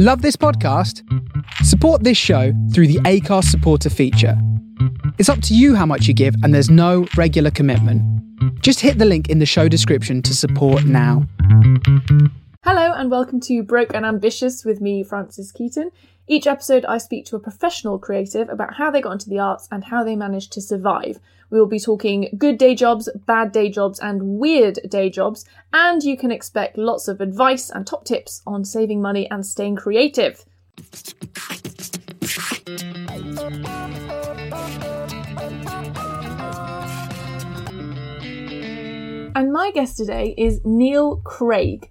Love this podcast? Support this show through the Acast supporter feature. It's up to you how much you give, and there's no regular commitment. Just hit the link in the show description to support now. Hello and welcome to Broke and Ambitious with me, Frances Keaton. Each episode, I speak to a professional creative about how they got into the arts and how they managed to survive. We will be talking good day jobs, bad day jobs, and weird day jobs, and you can expect lots of advice and top tips on saving money and staying creative. And my guest today is Neil Craig.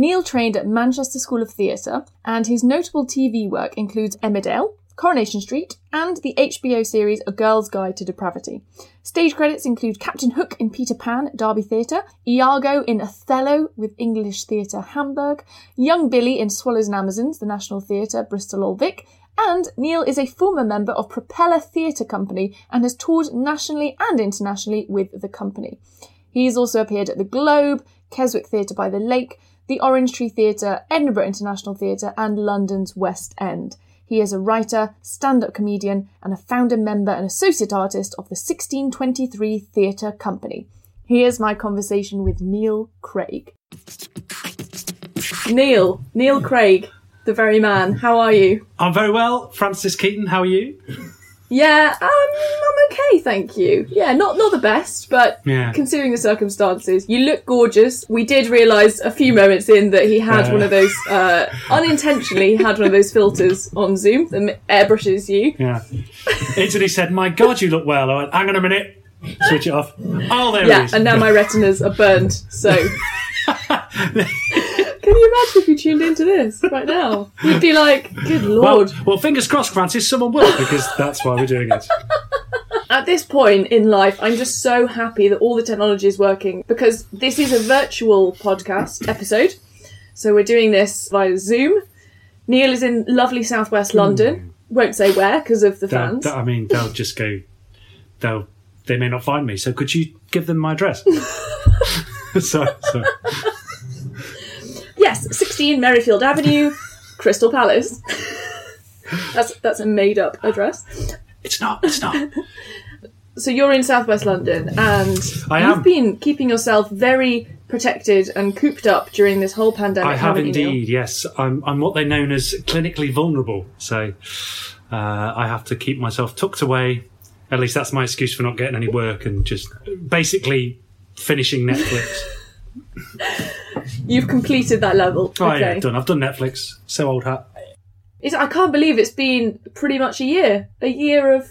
Neil trained at Manchester School of Theatre, and his notable TV work includes Emmerdale, Coronation Street, and the HBO series A Girl's Guide to Depravity. Stage credits include Captain Hook in Peter Pan at Derby Theatre, Iago in Othello with English Theatre Hamburg, Young Billy in Swallows and Amazons, the National Theatre, Bristol Old Vic, and Neil is a former member of Propeller Theatre Company and has toured nationally and internationally with the company. He has also appeared at the Globe, Keswick Theatre by the Lake, the Orange Tree Theatre, Edinburgh International Theatre, and London's West End. He is a writer, stand up comedian, and a founder member and associate artist of the 1623 Theatre Company. Here's my conversation with Neil Craig. Neil, Neil Craig, the very man. How are you? I'm very well. Francis Keaton, how are you? Yeah, um, I'm okay, thank you. Yeah, not not the best, but Yeah. considering the circumstances, you look gorgeous. We did realise a few moments in that he had Yeah. one of those uh, unintentionally had one of those filters on Zoom that airbrushes you. Yeah. Instantly said, My God, you look well. I went, Hang on a minute. Switch it off. Oh, there it Yeah, is. and now my retinas are burned. So, can you imagine if you tuned into this right now? You'd be like, "Good lord!" well, fingers crossed, Francis, someone will, because that's why we're doing it. At this point in life, I'm just so happy that all the technology is working because this is a virtual podcast episode. So we're doing this via Zoom. Neil is in lovely southwest London. Hmm. Won't say where because of the They'll- fans. I mean, they'll just go, they'll, they may not find me. So could you give them my address? sorry, sorry. Yes, 16 Merrifield Avenue, Crystal Palace. that's that's a made up address. It's not, it's not. So you're in southwest London and I you've am. been keeping yourself very protected and cooped up during this whole pandemic. I have haven't you, indeed, yes. I'm, I'm what they're known as clinically vulnerable. So uh, I have to keep myself tucked away. At least that's my excuse for not getting any work and just basically finishing Netflix. You've completed that level. Oh, okay. yeah, done. I've done Netflix. So old hat. It's, I can't believe it's been pretty much a year. A year of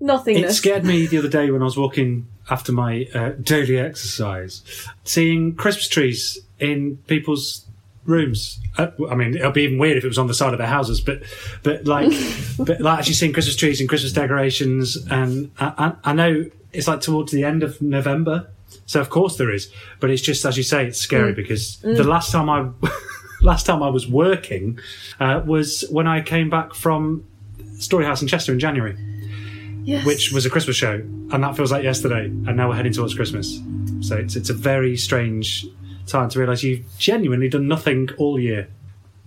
nothingness. It scared me the other day when I was walking after my uh, daily exercise, seeing Christmas trees in people's rooms. Uh, I mean, it'll be even weird if it was on the side of their houses, but but like, but like actually seeing Christmas trees and Christmas decorations, and I, I, I know it's like towards the end of November, so of course there is, but it's just as you say, it's scary because the last time I. Last time I was working uh, was when I came back from Storyhouse in Chester in January yes. which was a Christmas show, and that feels like yesterday. And now we're heading towards Christmas, so it's it's a very strange time to realise you've genuinely done nothing all year.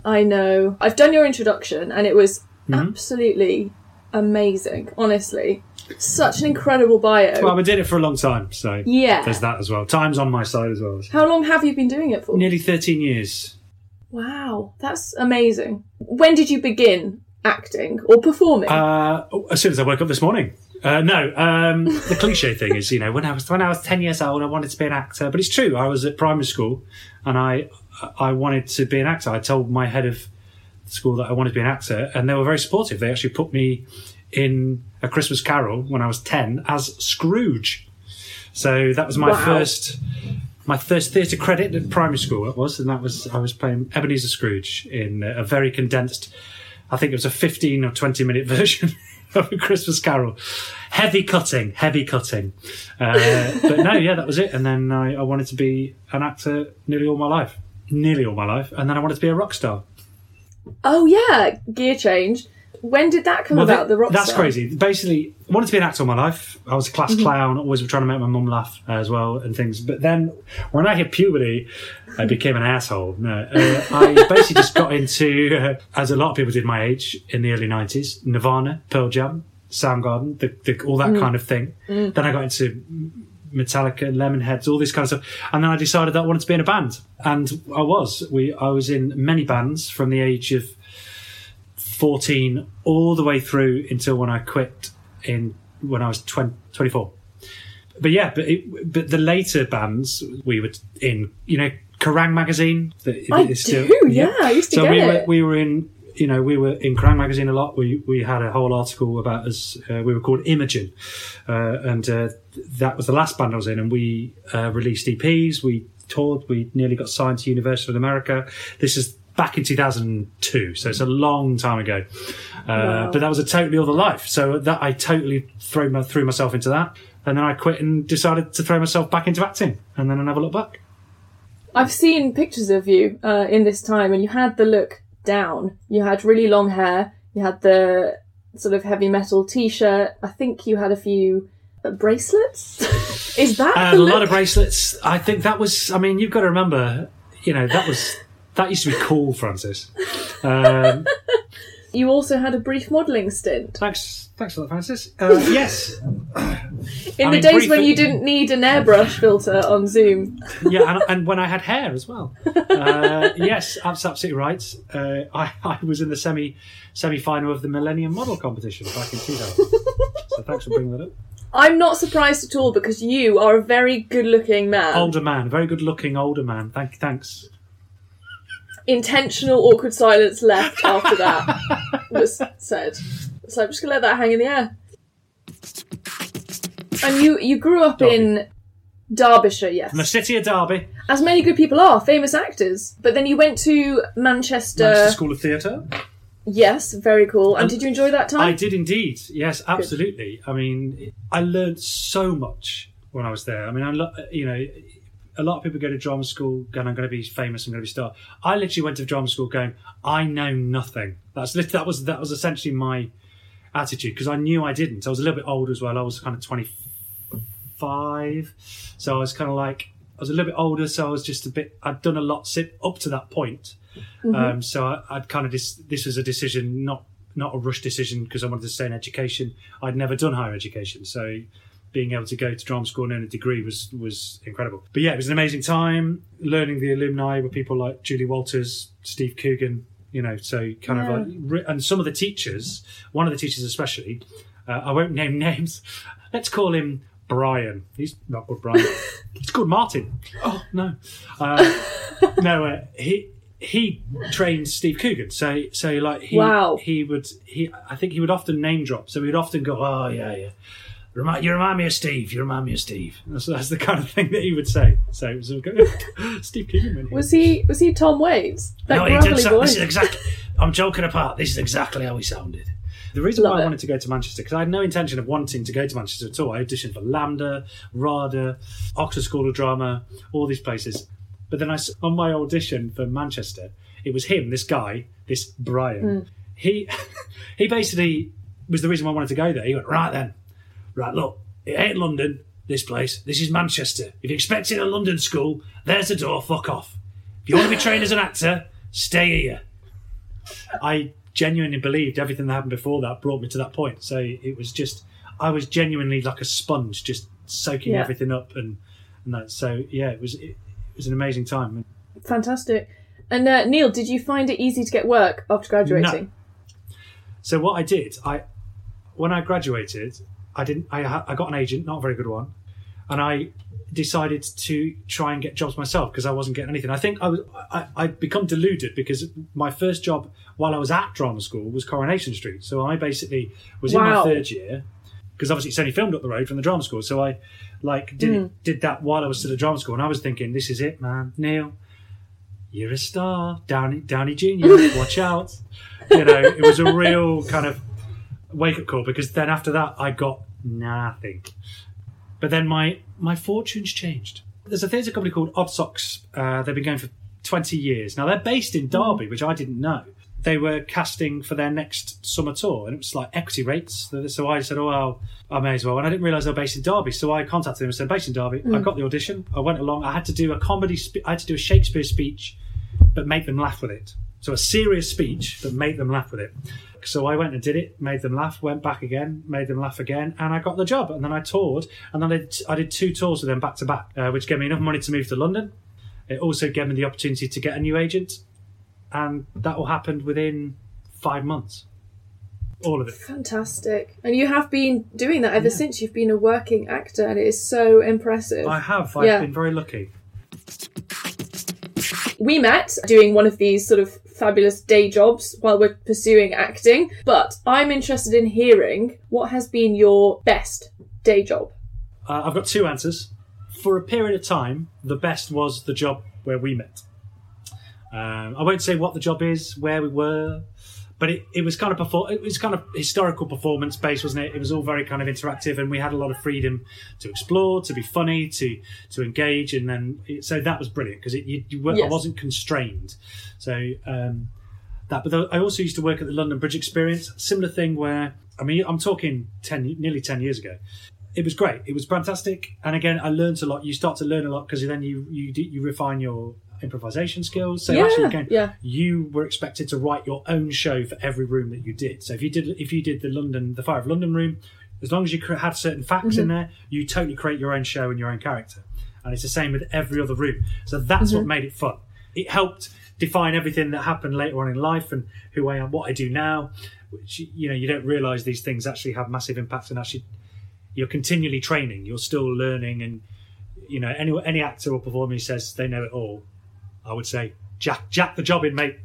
I know. I've done your introduction and it was Mm-hmm. absolutely amazing, honestly. Such an incredible bio. Well, I've been doing it for a long time, so Yeah. there's that as well. Time's on my side as well. How long have you been doing it for? Nearly thirteen years. Wow, that's amazing. When did you begin acting or performing? Uh, as soon as I woke up this morning. Uh, no, um, the cliche thing is, you know, when I was when I was ten years old, I wanted to be an actor. But it's true. I was at primary school, and I I wanted to be an actor. I told my head of school that I wanted to be an actor, and they were very supportive. They actually put me in a Christmas Carol when I was ten as Scrooge. So that was my Wow. first my first theatre credit at primary school. It was, and that was I was playing Ebenezer Scrooge in a very condensed. I think it was a fifteen or twenty minute version of a Christmas Carol. Heavy cutting, heavy cutting. Uh, but no, yeah, that was it. And then I, I wanted to be an actor nearly all my life, nearly all my life, and then I wanted to be a rock star. oh yeah, gear change. When did that come Well, about? that- the rock that's star? crazy. Basically, I wanted to be an actor all my life. I was a Mm-hmm. class clown, always trying to make my mum laugh as well and things. But then when I hit puberty, I became an asshole. No, uh, I basically just got into, uh, as a lot of people did my age in the early 90s, Nirvana, Pearl Jam, Soundgarden, the, the, all Mm. that kind of thing. Then I got into Metallica, Lemonheads, all this kind of stuff. And then I decided that I wanted to be in a band. And I was. We I was in many bands from the age of 14 all the way through until when I quit in when I was 20, 24. But yeah, but it, but the later bands we were in, you know, Kerrang magazine. That I is do, yeah, I used to so get we were we were in you know we were in Kerrang magazine a lot. We we had a whole article about us. Uh, we were called Imogen, uh, and uh, that was the last band I was in. And we uh, released EPs. We toured. We nearly got signed to Universal in America. This is back in 2002, so it's a long time ago. Uh, Wow. But that was a totally other life. So that I totally threw, my, threw myself into that, and then I quit and decided to throw myself back into acting, and then I never looked back. I've seen pictures of you uh, in this time, and you had the look down. You had really long hair. You had the sort of heavy metal T-shirt. I think you had a few uh, bracelets. Is that Uh, a look? lot of bracelets. I think that was. I mean, you've got to remember. You know, that was that used to be cool, Francis. Um, You also had a brief modelling stint thanks, thanks for that, Francis. Uh, yes, in I the mean, days when you didn't need an airbrush filter on Zoom. yeah, and, and when I had hair as well. Uh, yes, that's absolutely right. Uh, I, I was in the semi semi final of the Millennium Model Competition back in 2000. so thanks for bringing that up. I'm not surprised at all because you are a very good-looking man. Older man, very good looking older man. Thank, thanks. Intentional awkward silence left after that was said. So I'm just gonna let that hang in the air. And you you grew up Derby. in Derbyshire, yes. From the city of Derby, As many good people are, famous actors. But then you went to Manchester. Manchester School of Theatre. Yes, very cool. And Um, did you enjoy that time? I did indeed. Yes, absolutely. I mean, I learned so much when I was there. I mean, I lo- you know, a lot of people go to drama school going, "I'm going to be famous. I'm going to be a star." I literally went to drama school going, "I know nothing." That's that was that was essentially my attitude because I knew I didn't. I was a little bit older as well. I was kind of 25, so I was kind of like I was a little bit older, so I was just a bit. I'd done a lot up to that point. Um, so I, I'd kind of dis- this was a decision, not not a rush decision because I wanted to stay in education. I'd never done higher education, so being able to go to drama school and earn a degree was was incredible. But yeah, it was an amazing time learning the alumni with people like Julie Walters, Steve Coogan. You know, so kind Yeah. of like, and some of the teachers, one of the teachers especially, uh, I won't name names. Let's call him Brian. He's not called Brian. He's called Martin. Oh no, uh, no. Uh, he he trained Steve Coogan. So so like he Wow. he would he I think he would often name drop. So he'd often go, oh yeah yeah. Remind, you remind me of Steve. You remind me of Steve. That's, that's the kind of thing that he would say. So it was Steve Coogan. when he was he was he Tom Waits? That no, he did. So, this is exactly. I'm joking apart. This is exactly how he sounded. The reason Love why I wanted to go to Manchester because I had no intention of wanting to go to Manchester at all. I auditioned for LAMDA, RADA, Oxford School of Drama, all these places. But then I on my audition for Manchester, it was him, this guy, this Brian. Hmm. He he basically was the reason why I wanted to go there. He went right then, right look, it ain't London. This place, this is Manchester. If you're expecting a London school, there's the door. Fuck off. If you want to be trained as an actor, stay here. I genuinely believed everything that happened before that brought me to that point. So it was just, I was genuinely like a sponge, just soaking Yeah. everything up and, and that. So yeah, it was it, it was an amazing time. Fantastic. And uh, Neil, did you find it easy to get work after graduating? So what I did, I when I graduated, I didn't. I I got an agent, not a very good one, and I decided to try and get jobs myself because I wasn't getting anything. I think I was I, I'd become deluded because my first job while I was at drama school was Coronation Street. So I basically was in my third year because obviously it's only filmed up the road from the drama school. So I like did it, mm. did that while I was still at drama school, and I was thinking, this is it, man, Neil. You're a star, Downey Downey Junior. Watch out. You know, it was a real kind of wake up call because then after that I got nothing. But then my my fortunes changed. There's a theatre company called Odd Socks. Uh, they've been going for 20 years now. They're based in Derby, which I didn't know. they were casting for their next summer tour, and it was like equity rates. So I said, "Oh well, I may as well." And I didn't realise they were based in Derby, so I contacted them and said, "Based in Derby." I got the audition. I went along. I had to do a comedy. Spe- I had to do a Shakespeare speech, but make them laugh with it. So a serious speech, but make them laugh with it. So I went and did it, made them laugh, went back again, made them laugh again, and I got the job. And then I toured, and then I did, I did two tours with them back to back, uh, which gave me enough money to move to London. It also gave me the opportunity to get a new agent, and that all happened within five months. All of it. Fantastic. And you have been doing that ever since you've been a working actor, and it is so impressive. I have. I've Yeah. been very lucky. we met doing one of these sort of fabulous day jobs while we're pursuing acting, but I'm interested in hearing what has been your best day job. Uh, I've got two answers. For a period of time, the best was the job where we met. Um, I won't say what the job is, where we were, but it, it was kind of perfor- it was kind of historical performance based, wasn't it? It was all very kind of interactive, and we had a lot of freedom to explore, to be funny, to to engage, and then it, so that was brilliant because you, you were, I wasn't constrained. So um, that, but I also used to work at the London Bridge Experience, similar thing where I mean I'm talking ten, nearly ten years ago it was great. It was fantastic, and again, I learned a lot. You start to learn a lot because then you you you refine your improvisation skills. So Yeah, actually, again, yeah. you were expected to write your own show for every room that you did. So if you did if you did the London the Fire of London room, as long as you had certain facts Mm-hmm. in there, you totally create your own show and your own character. And it's the same with every other room. So that's what Mm-hmm. made it fun. It helped define everything that happened later on in life and who I am, what I do now. Which you know you don't realize these things actually have massive impacts and actually you're continually training. You're still learning, and you know any any actor or performer who says they know it all, I would say jack jack the job in, mate,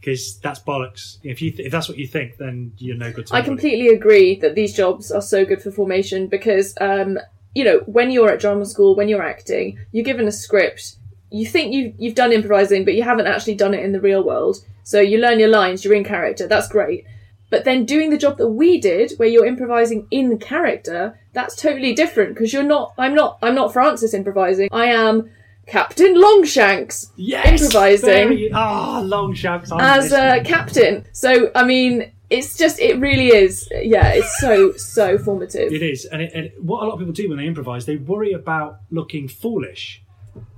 because that's bollocks. If you th- if that's what you think, then you're no good to I completely agree that these jobs are so good for formation because, um, you know, when you're at drama school, when you're acting, you're given a script. You think you you've done improvising, but you haven't actually done it in the real world. So you learn your lines, you're in character. That's great. But then doing the job that we did, where you're improvising in character, that's totally different because you're not. I'm not. I'm not Francis improvising. I am Captain Longshanks yes, improvising. Ah, long shanks. I'm as a listening. captain. So I mean, it's just it really is. Yeah, it's so so formative. It is, and, it, and what a lot of people do when they improvise, they worry about looking foolish,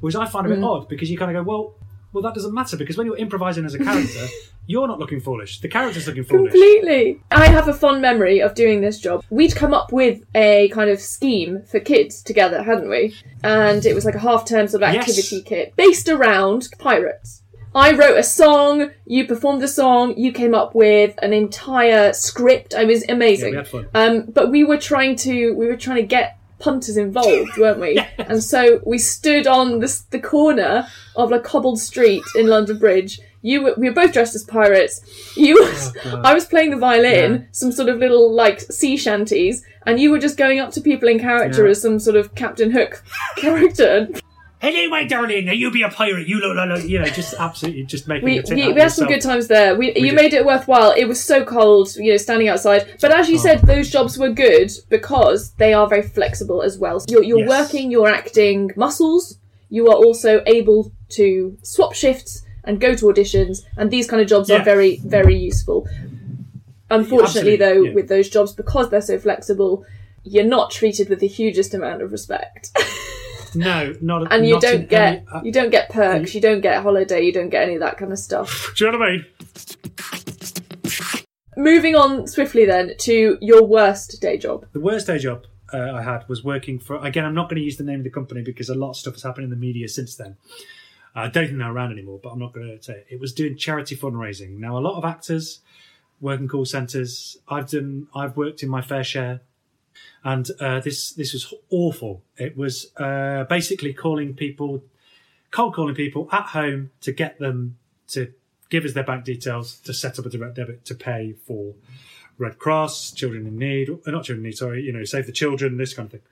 which I find a bit Mm. odd because you kind of go, well, well, that doesn't matter because when you're improvising as a character, you're not looking foolish. The character's looking foolish. Completely. I have a fond memory of doing this job. We'd come up with a kind of scheme for kids together, hadn't we? And it was like a half term sort of Yes. activity kit based around pirates. I wrote a song, you performed the song, you came up with an entire script. I was Yeah, amazing. we had fun. Um, but we were trying to we were trying to get punters involved, weren't we? And so we stood on the, the corner of a cobbled street in London Bridge. You were, we were both dressed as pirates. You, oh, God. I was playing the violin, Yeah. some sort of little like sea shanties, and you were just going up to people in character Yeah. as some sort of Captain Hook character. Hello, my darling. Now you be a pirate. You look like you know, just absolutely, just making We, we, we had some good times there. We, you did. made it worthwhile. It was so cold, you know, standing outside. But as you Oh. said, those jobs were good because they are very flexible as well. So you're, working, you're Yes. working your acting muscles. You are also able to swap shifts and go to auditions. And these kind of jobs Yeah. are very, very useful. Unfortunately, Absolutely, though, yeah. with those jobs, because they're so flexible, you're not treated with the hugest amount of respect. No, not. and you not don't get any- uh, you don't get perks, you don't get holiday, you don't get any of that kind of stuff. do you know what I mean? Moving on swiftly then to your worst day job. The worst day job uh, I had was working for. Again, I'm not going to use the name of the company because a lot of stuff has happened in the media since then. I don't think they're around anymore, but I'm not going to say it. It was doing charity fundraising. Now, a lot of actors work in call centres. I've done. I've worked in my fair share, and uh, this this was awful. It was uh, basically calling people, cold calling people at home to get them to give us their bank details to set up a direct debit to pay for Red Cross, children in need, uh, not children in need, sorry, you know, save the children, this kind of thing.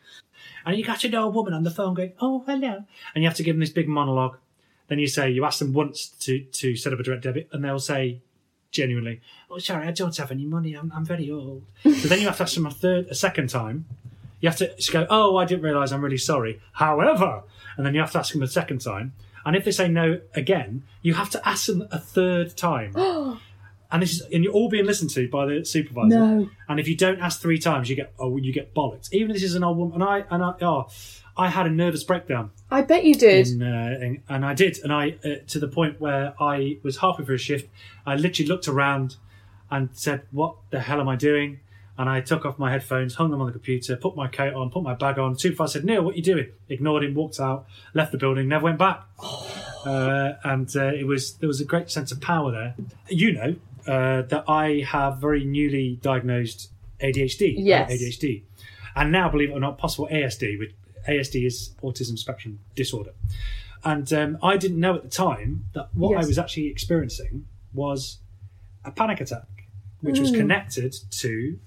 And you got to know a woman on the phone going, oh, hello. And you have to give them this big monologue. Then you say, you ask them once to, to set up a direct debit, and they'll say, genuinely, oh, sorry, I don't have any money. I'm, I'm very old. so then you have to ask them a third, a second time. You have to just go, oh, I didn't realise I'm really sorry. However, and then you have to ask them a second time. And if they say no again, you have to ask them a third time. Oh, and this is and you're all being listened to by the supervisor. No. And if you don't ask three times, you get oh you get bollocks. Even if this is an old woman, and I and I oh, I had a nervous breakdown, I bet you did. in, uh, in, and I did, and I uh, to the point where I was halfway through a shift. I literally looked around and said, "What the hell am I doing?" And I took off my headphones, hung them on the computer, put my coat on, put my bag on. Supervisor said, "Neil, what are you doing?" Ignored him, walked out, left the building, never went back. Uh, and uh, it was there was a great sense of power there. You know uh, that I have very newly diagnosed ADHD. uh, Yes. ADHD, and now believe it or not, possible ASD. Which ASD is autism spectrum disorder. And um, I didn't know at the time that what I was actually experiencing was a panic attack, which Hmm. was connected to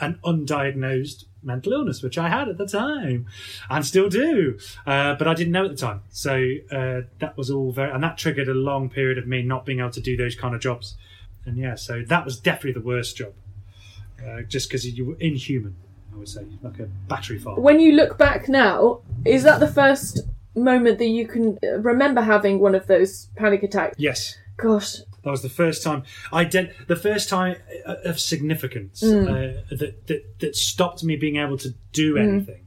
an undiagnosed mental illness, which I had at the time and still do. Uh, but I didn't know at the time. So uh, that was all very, and that triggered a long period of me not being able to do those kind of jobs. And yeah, so that was definitely the worst job, uh, just because you were inhuman, I would say, like a battery fault. When you look back now, is that the first moment that you can uh, remember having one of those panic attacks? Yes. Gosh, That was the first time I did the first time uh, of significance uh, that, that that stopped me being able to do anything.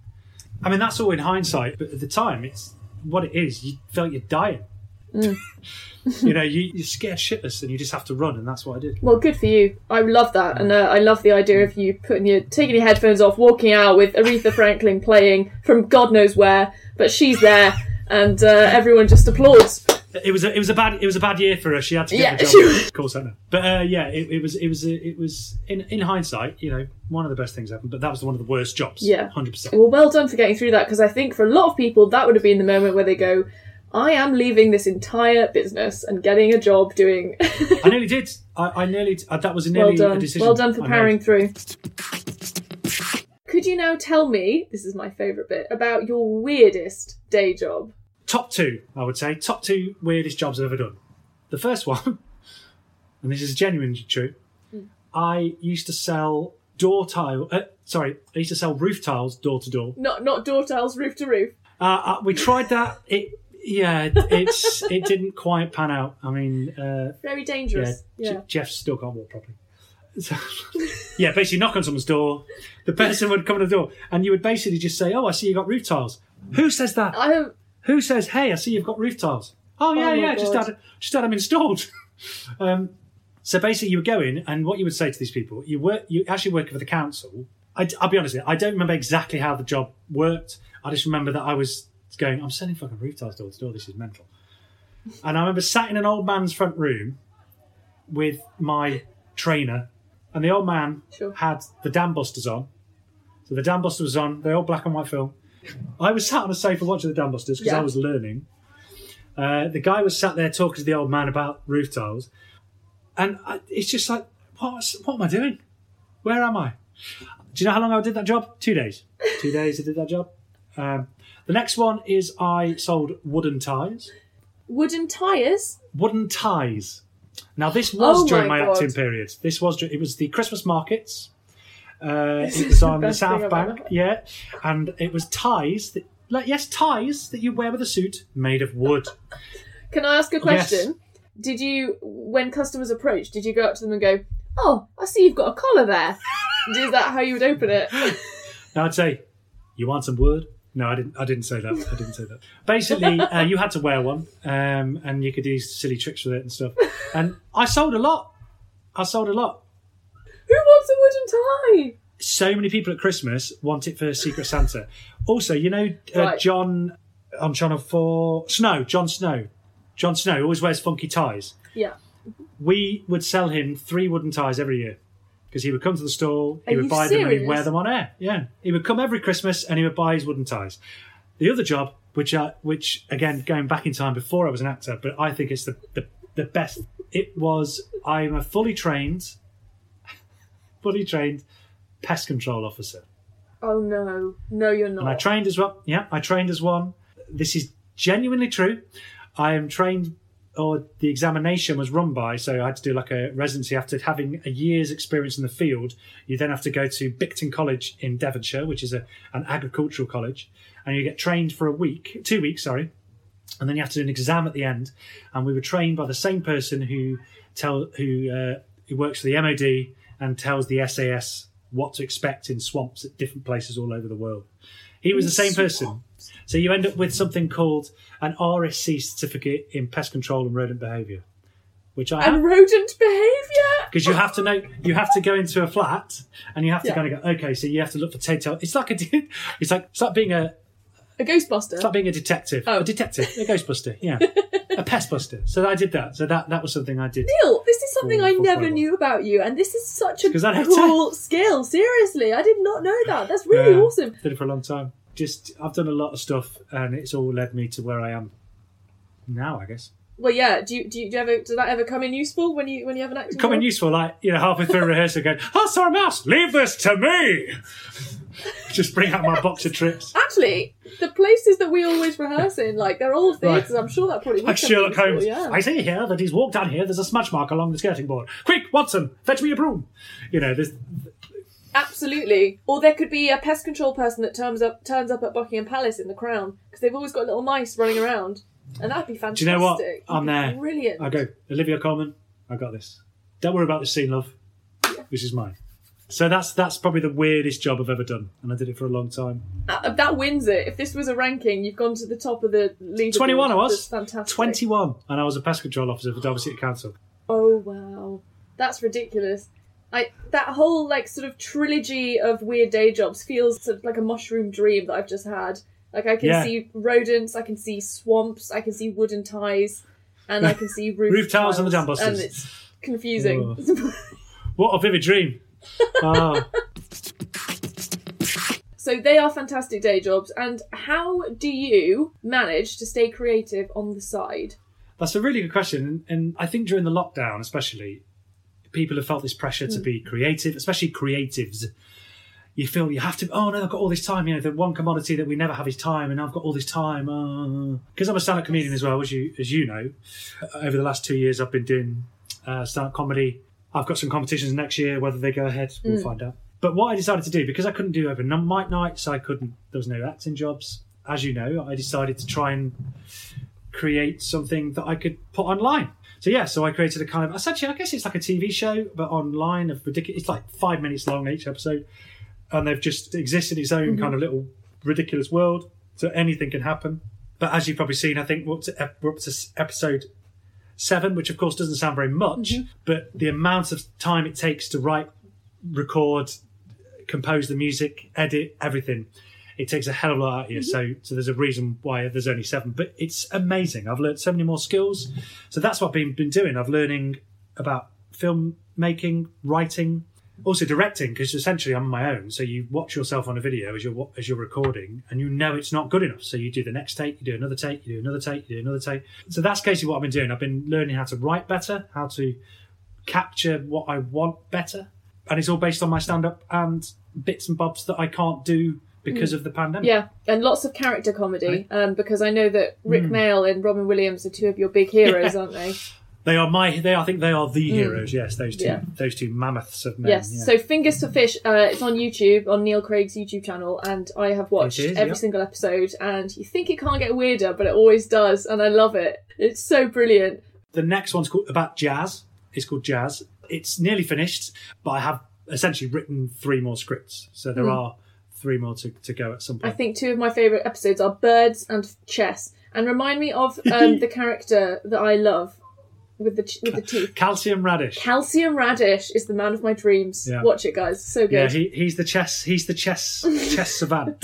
I mean, that's all in hindsight, but at the time, it's what it is. You felt you're dying. You know, you, you're scared shitless, and you just have to run, and that's what I did. well, good for you. I love that, and uh, I love the idea of you putting your taking your headphones off, walking out with Aretha Franklin playing from God knows where, but she's there, and uh, everyone just applauds. It was a, it was a bad it was a bad year for her. She had to get Yeah, a job she call centre. But uh, yeah, it, it was it was it was in in hindsight, you know, one of the best things happened. But that was one of the worst jobs. Yeah. hundred percent. Well, well done for getting through that because I think for a lot of people that would have been the moment where they go, "I am leaving this entire business and getting a job doing." I nearly did. I, I nearly uh, that was a well nearly a decision. well done for I made. powering through. Could you now tell me? This is my favourite bit about your weirdest day job. top two, I would say, top two weirdest jobs I've ever done. The first one, and this is genuinely true, I used to sell door tile. Uh, sorry, I used to sell roof tiles door to door. Not not door tiles, roof to roof. Uh, uh, we tried that. It yeah, it's it didn't quite pan out. I mean, uh, Very yeah, dangerous. J- Yeah. Jeff still can't walk properly. So, yeah, basically knock on someone's door. The person would come to the door, and you would basically just say, "Oh, I see you got roof tiles." Who says that? Who says, "Hey, I see you've got roof tiles"? Oh yeah, Oh, yeah, just God. had just had them installed. um, so basically, you would go in, and what you would say to these people, you work, you actually work for the council. I, will be honest, with you, I don't remember exactly how the job worked. I just remember that I was going, "I'm selling fucking roof tiles door to door. This is mental." And I remember sat in an old man's front room with my trainer, and the old man Sure. had the Dam Busters on. So the Dam Buster was on, the old black and white film. I was sat on a sofa watching the Dam Busters because Yeah. I was learning. Uh, the guy was sat there talking to the old man about roof tiles, and I, it's just like, what, what am I doing? Where am I? Do you know how long I did that job? Two days. Two days I did that job. Um, the next one is I sold wooden ties. Wooden tyres? Wooden ties. Now this was Oh during my my, God. acting period. This was dur- it was the Christmas markets. Uh, This it is was the on the best thing South I've Bank, ever- yeah, and it was ties that, like yes, ties that you wear with a suit made of wood. Can I ask a question? Did you, when customers approach, did you go up to them and go, "Oh, I see you've got a collar there"? is that how you would open it? Now I'd say, "You want some wood?" No, I didn't. I didn't say that. I didn't say that. Basically, uh, you had to wear one, um, and you could do silly tricks with it and stuff. And I sold a lot. I sold a lot. Who wants a wooden tie? so many people at Christmas want it for Secret Santa. Also, you know, uh, Right. Jon on Channel 4, Snow, Jon Snow. Jon Snow always wears funky ties. Yeah. We would sell him three wooden ties every year because he would come to the store, he Are would buy them and he'd wear them on air. Yeah. He would come every Christmas and he would buy his wooden ties. The other job, which I, which again, going back in time before I was an actor, but I think it's the, the, the best. It was, I'm a fully trained, fully trained pest control officer. Oh no, no, you're not. And I trained as well. Yeah, I trained as one. This is genuinely true. I am trained, or the examination was run by, so I had to do like a residency after having a year's experience in the field. You then have to go to Bicton College in Devonshire, which is a, an agricultural college, and you get trained for a week, two weeks, sorry, and then you have to do an exam at the end. And we were trained by the same person who tell who uh, he works for the MOD and tells the SAS what to expect in swamps at different places all over the world. He was the same person. So you end up with something called an RSC certificate in pest control and rodent behaviour, which I And have rodent behaviour. because you have to know you have to go into a flat and you have to Yeah. kind of go okay. So you have to look for tail. It's like a it's like it's like being a A Ghostbuster. Stop being a detective. Oh. A detective, a ghostbuster, yeah, a pest buster. So I did that. So that that was something I did. Neil, this is something For- I for never knew about you, and this is such a cool skill. Seriously, I did not know that. That's really Yeah. awesome. Did it for a long time. Just I've done a lot of stuff, and it's all led me to where I am now. I guess Well, yeah. Do you do you, do you ever does that ever come in useful when you when you have an acting? Come role? useful. Like you know, halfway through rehearsal, going, "Oh, sorry, mouse, leave this to me." Just bring out my box of tricks. Actually, the places that we always rehearse in, like they're all theatres. I'm sure that probably Like Sherlock useful, Holmes. Yeah. I see here that he's walked down here. There's a smudge mark along the skirting board. Quick, Watson, fetch me a broom. You know, there's Absolutely. Or there could be a pest control person that turns up turns up at Buckingham Palace in the Crown because they've always got little mice running around, and that'd be fantastic. Do you know what? It'd I'm there. Brilliant. I go, Olivia Colman, I got this. Don't worry about the scene, love. This is mine. So that's that's probably the weirdest job I've ever done, and I did it for a long time. Uh, that wins it. If this was a ranking, you've gone to the top of the leaderboard. 21 I was. That's fantastic. 21, and I was a pest control officer for Derby City Council. Oh wow, that's ridiculous. I that whole like sort of trilogy of weird day jobs feels sort of like a mushroom dream that I've just had. Like I can Yeah. see rodents, I can see swamps, I can see wooden ties, and I can see roof, Roof tiles and the dam tiles, busters. and it's confusing. What a vivid dream! Ah, so they are fantastic day jobs. And how do you manage to stay creative on the side? that's a really good question, and, and I think during the lockdown, especially, people have felt this pressure to be creative, especially creatives. You feel you have to. Oh no, I've got all this time. You know, the one commodity that we never have is time, and I've got all this time. Because I'm a stand-up comedian as well, as you as you know. Uh, Over the last two years, I've been doing uh, stand-up comedy. I've got some competitions next year. Whether they go ahead, we'll find out. But what I decided to do, because I couldn't do open mic nights, I couldn't. There was no acting jobs, as you know. I decided to try and create something that I could put online. So yeah, so I created a kind of essentially, I guess it's like a TV show, but online of ridiculous. It's like five minutes long each episode, and they've just existed in its own mm-hmm. kind of little ridiculous world. So anything can happen. But as you've probably seen, I think we're up to, ep- we're up to episode seven, which of course doesn't sound very much, mm-hmm. but the amount of time it takes to write, record, compose the music, edit everything. It takes a hell of a lot out of you. Mm-hmm. So, so there's a reason why there's only seven. But it's amazing. I've learned so many more skills. So that's what I've been been doing. I've learning about film making, writing, also directing. Because essentially I'm on my own. So you watch yourself on a video as you're as you're recording, and you know it's not good enough. So you do the next take, you do another take, you do another take, you do another take. So that's basically what I've been doing. I've been learning how to write better, how to capture what I want better, and it's all based on my stand up and bits and bobs that I can't do because of the pandemic. Yeah, and lots of character comedy, um, because I know that Rick Hmm. Mail and Robin Williams are two of your big heroes, Yeah. aren't they? They are my. They I think they are the heroes. Yes, those two. Mm. Yeah. Those two mammoths of men. Yes. yeah. So Fingers to Fish, uh, it's on YouTube, on Neil Craig's YouTube channel, and I have watched is, every yeah. single episode. And you think it can't get weirder, but it always does, and I love it. It's so brilliant. the next one's called about jazz. It's called Jazz. It's nearly finished, but I have essentially written three more scripts. So there are three more to, to go at some point. I think two of my favourite episodes are Birds and Chess, and remind me of um, the character that I love with the ch- with the teeth. Calcium Radish. Calcium Radish is the man of my dreams. Yeah. Watch it, guys. So good. Yeah, he, he's the chess. He's the chess chess savant.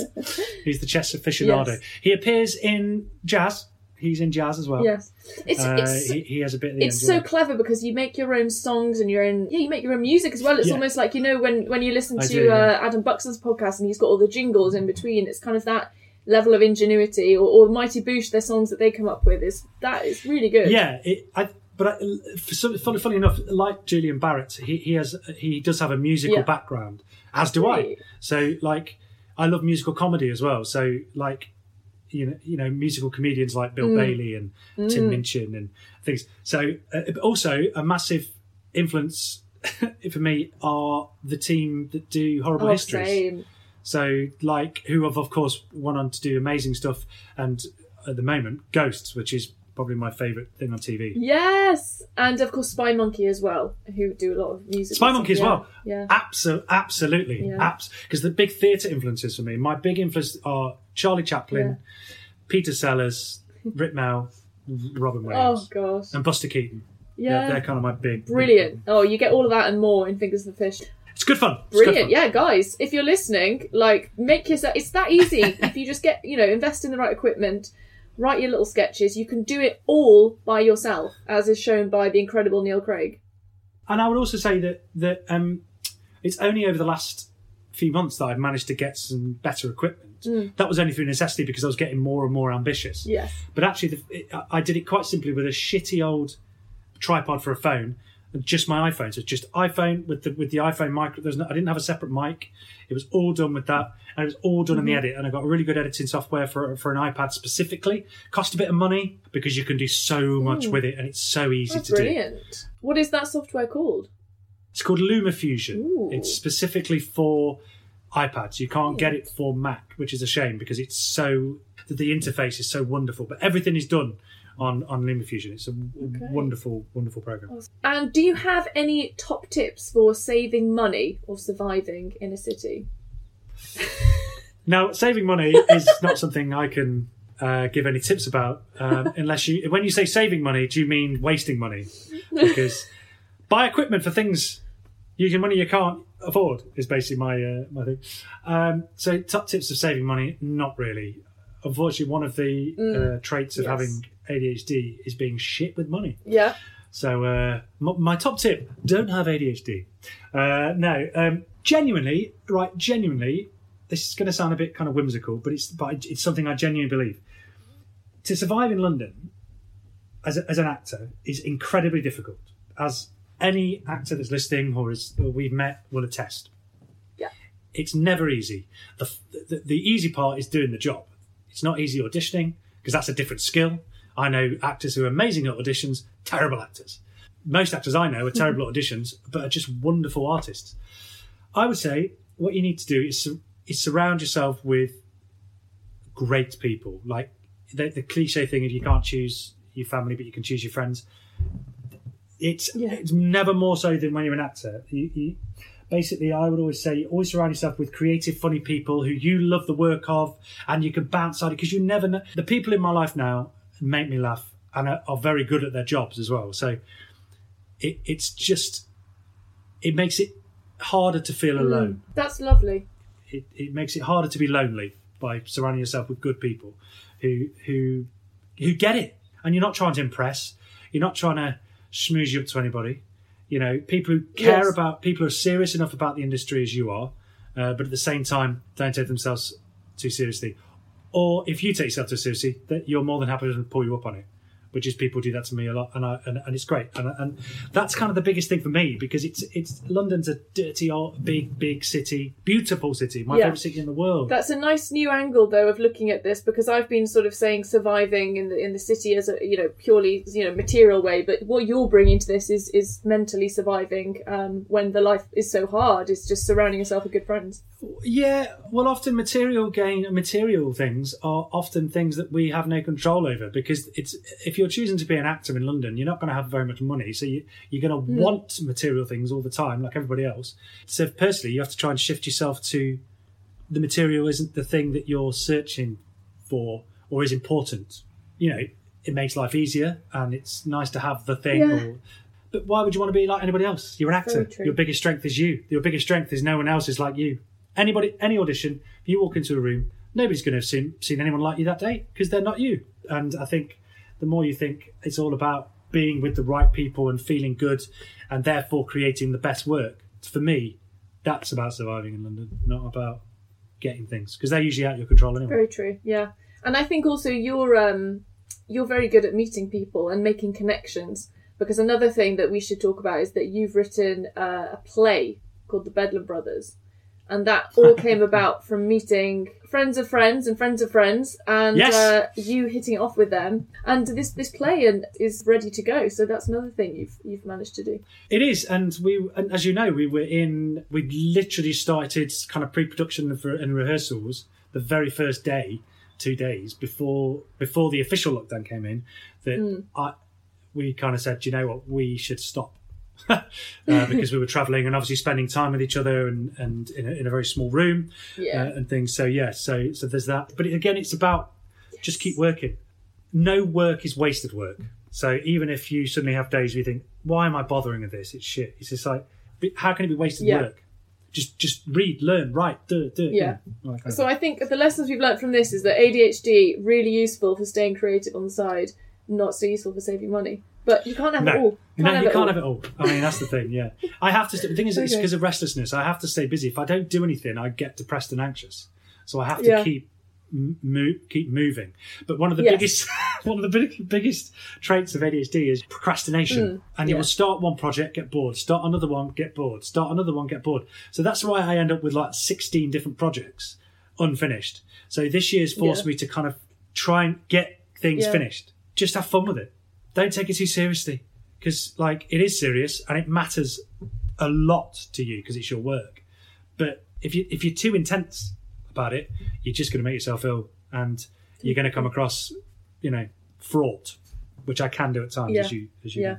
He's the chess aficionado. Yes. He appears in jazz. He's in jazz as well. yes, it's Uh, it's he, he has a bit it's so clever because you make your own songs and your own yeah you make your own music as well it's Yeah. almost like you know when when you listen to do, uh, adam buxton's podcast and he's got all the jingles in between it's kind of that level of ingenuity or, or mighty boosh their songs that they come up with is that is really good Yeah, it, I, but I, for some, funny, funny enough, like Julian Barratt, he, he has he does have a musical Yeah. background, as do I. So like, I love musical comedy as well. So like, you know, you know, musical comedians like Mm. Bill Bailey and Tim Minchin and things. So uh, also a massive influence for me are the team that do horrible oh, histories. same. So, like, who have of course went on to do amazing stuff, and at the moment, Ghosts, which is probably my favourite thing on TV. Yes, and of course Spy Monkey as well, who do a lot of music. Spy Monkey as yeah. well. Yeah. Absolutely, absolutely, Yeah. Because the big theatre influences for me, my big influences are Charlie Chaplin, Yeah. Peter Sellers, Rik Mayall, Robin Oh Williams, gosh. and Buster Keaton. Yeah. They're, they're kind of my big Brilliant. Oh, you get all of that and more in Fingers of the Fish. It's good fun. It's good Brilliant. fun. Yeah, guys, if you're listening, like make yourself it's that easy. if you just get, you know, invest in the right equipment, write your little sketches, you can do it all by yourself, as is shown by the incredible Neil Craig. And I would also say that that um, it's only over the last few months that I've managed to get some better equipment. That was only through necessity because I was getting more and more ambitious. Yes. But actually, the, it, I did it quite simply with a shitty old tripod for a phone just my iPhone. So it's just iPhone with the with the iPhone micro. There's no, I didn't have a separate mic. It was all done with that, and it was all done in the mm-hmm. edit. And I got a really good editing software for for an iPad specifically. Cost a bit of money because you can do so much mm. with it, and it's so easy That's to do. brilliant. What is that software called? It's called LumaFusion. Ooh. It's specifically for iPads. You can't get it for Mac, which is a shame because it's so the interface is so wonderful. But everything is done on on LumaFusion. It's a w- wonderful, wonderful program. And do you have any top tips for saving money or surviving in a city? Now, saving money is not something I can uh, give any tips about, um, unless you. When you say saving money, do you mean wasting money? Because buy equipment for things using money you can't afford is basically my uh, my thing. Um, so, top tips of saving money, not really. Unfortunately, one of the uh, traits of yes. having ADHD is being shit with money. Yeah. So uh, m- my top tip: don't have ADHD. Uh, no, um, genuinely, right? Genuinely, this is going to sound a bit kind of whimsical, but it's but it's something I genuinely believe. To survive in London as, a, as an actor is incredibly difficult, as any actor that's listening or as or we've met will attest. Yeah. It's never easy. The, the the easy part is doing the job. It's not easy auditioning because that's a different skill. I know actors who are amazing at auditions, terrible actors. Most actors I know are terrible at auditions, but are just wonderful artists. I would say what you need to do is, is surround yourself with great people. Like the, the cliche thing of you can't choose your family, but you can choose your friends. It's Yeah. it's never more so than when you're an actor. You, you, basically, I would always say you always surround yourself with creative, funny people who you love the work of, and you can bounce out because you never know. The people in my life now make me laugh and are, are very good at their jobs as well. So it, it's just it makes it harder to feel alone That's lovely. it, it makes it harder to be lonely by surrounding yourself with good people who who who get it and you're not trying to impress you're not trying to schmooze you up to anybody you know people who care Yes. about people who are serious enough about the industry as you are uh, but at the same time don't take themselves too seriously or if you take yourself too seriously that you're more than happy to pull you up on it which is people do that to me a lot, and I, and, and it's great, and, and that's kind of the biggest thing for me because it's it's London's a dirty, old, big, big city, beautiful city, my Yeah. favorite city in the world. That's a nice new angle, though, of looking at this because I've been sort of saying surviving in the in the city as a you know purely you know material way, but what you're bringing to this is is mentally surviving um, when the life is so hard. It's just surrounding yourself with good friends. Yeah, well, often material gain, material things are often things that we have no control over because it's if you're choosing to be an actor in London, you're not going to have very much money, so you, you're going to hmm. want material things all the time, like everybody else. So personally, you have to try and shift yourself to the material isn't the thing that you're searching for or is important. You know, it makes life easier and it's nice to have the thing. Yeah. Or, but why would you want to be like anybody else? You're an actor. Your biggest strength is you. Your biggest strength is no one else is like you. Anybody, any audition, you walk into a room, nobody's going to have seen, seen anyone like you that day because they're not you. And I think the more you think it's all about being with the right people and feeling good and therefore creating the best work, for me, that's about surviving in London, not about getting things because they're usually out of your control anyway. Very true. Yeah, and I think also you're um you're very good at meeting people and making connections. Because another thing that we should talk about is that you've written uh, a play called The Bedlam Brothers, and that all came about from meeting friends of friends and friends of friends, and Yes. uh, you hitting it off with them. And this this play and is ready to go. So that's another thing you've you've managed to do. It is, and we, and as you know, we were in. We literally started kind of pre-production and rehearsals the very first day two days before before the official lockdown came in that Hmm. I we kind of said, you know what, we should stop. uh, because we were traveling and obviously spending time with each other and, and in, a, in a very small room Yeah. uh, and things. So yeah, so so there's that. But again, it's about just keep working. No work is wasted work. So even if you suddenly have days where you think, "Why am I bothering with this? It's shit." It's just like, how can it be wasted Yeah. work? Just just read, learn, write, do it, do it. Yeah. all that kind of So I think the lessons we've learned from this is that ADHD really useful for staying creative on the side, not so useful for saving money. But you can't have it all. Can't no, you can't all. have it all. I mean, that's the thing. Yeah, I have to. The thing is, it's because of restlessness. I have to stay busy. If I don't do anything, I get depressed and anxious. So I have to Yeah. keep m- mo- keep moving. But one of the Yes. biggest one of the big, biggest traits of ADHD is procrastination. Mm, and you will start one project, get bored. Start another one, get bored. Start another one, get bored. So that's why I end up with like sixteen different projects unfinished. So this year's forced Yeah. me to kind of try and get things Yeah. finished. Just have fun with it. Don't take it too seriously because like it is serious and it matters a lot to you because it's your work. But if you if you're too intense about it, you're just going to make yourself ill and you're going to come across, you know, fraught, which I can do at times, Yeah. as you as you. Yeah.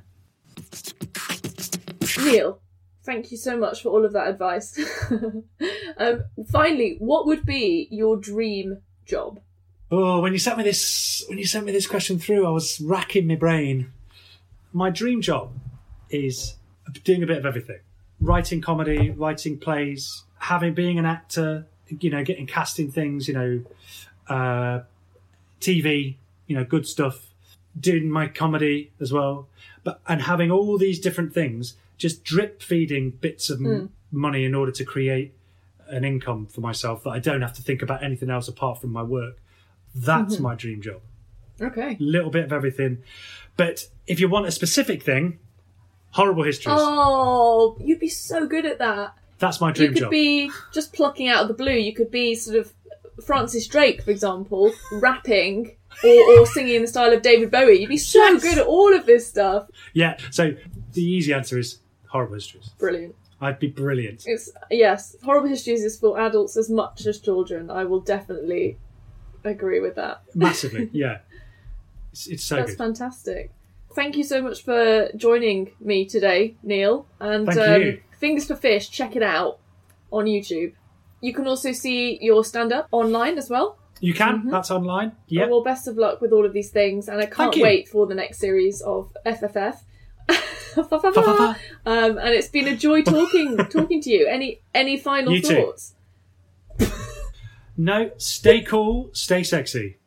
know. Neil, thank you so much for all of that advice. um, finally, what would be your dream job? Oh, when you sent me this when you sent me this question through, I was racking my brain. My dream job is doing a bit of everything: writing comedy, writing plays, having being an actor. You know, getting cast in things. You know, uh, TV. You know, good stuff. Doing my comedy as well, but and having all these different things, just drip feeding bits of m- money in order to create an income for myself that I don't have to think about anything else apart from my work. That's mm-hmm. my dream job. Okay. Little bit of everything. But if you want a specific thing, horrible histories. Oh, you'd be so good at that. That's my dream job. You could job. be just plucking out of the blue. You could be sort of Francis Drake, for example, rapping or, or singing in the style of David Bowie. You'd be so Yes. good at all of this stuff. Yeah. So the easy answer is horrible histories. Brilliant. I'd be brilliant. It's yes, horrible histories is for adults as much as children. I will definitely agree with that. Massively. yeah. It's, it's so That's good. fantastic. Thank you so much for joining me today, Neil. And Thank um, you. Fingers for Fish, check it out on YouTube. You can also see your stand up online as well. You can. That's online. Yeah. Well, best of luck with all of these things, and I can't wait for the next series of FFF. Um, and it's been a joy talking talking to you. Any any final You thoughts? No, stay cool, stay sexy.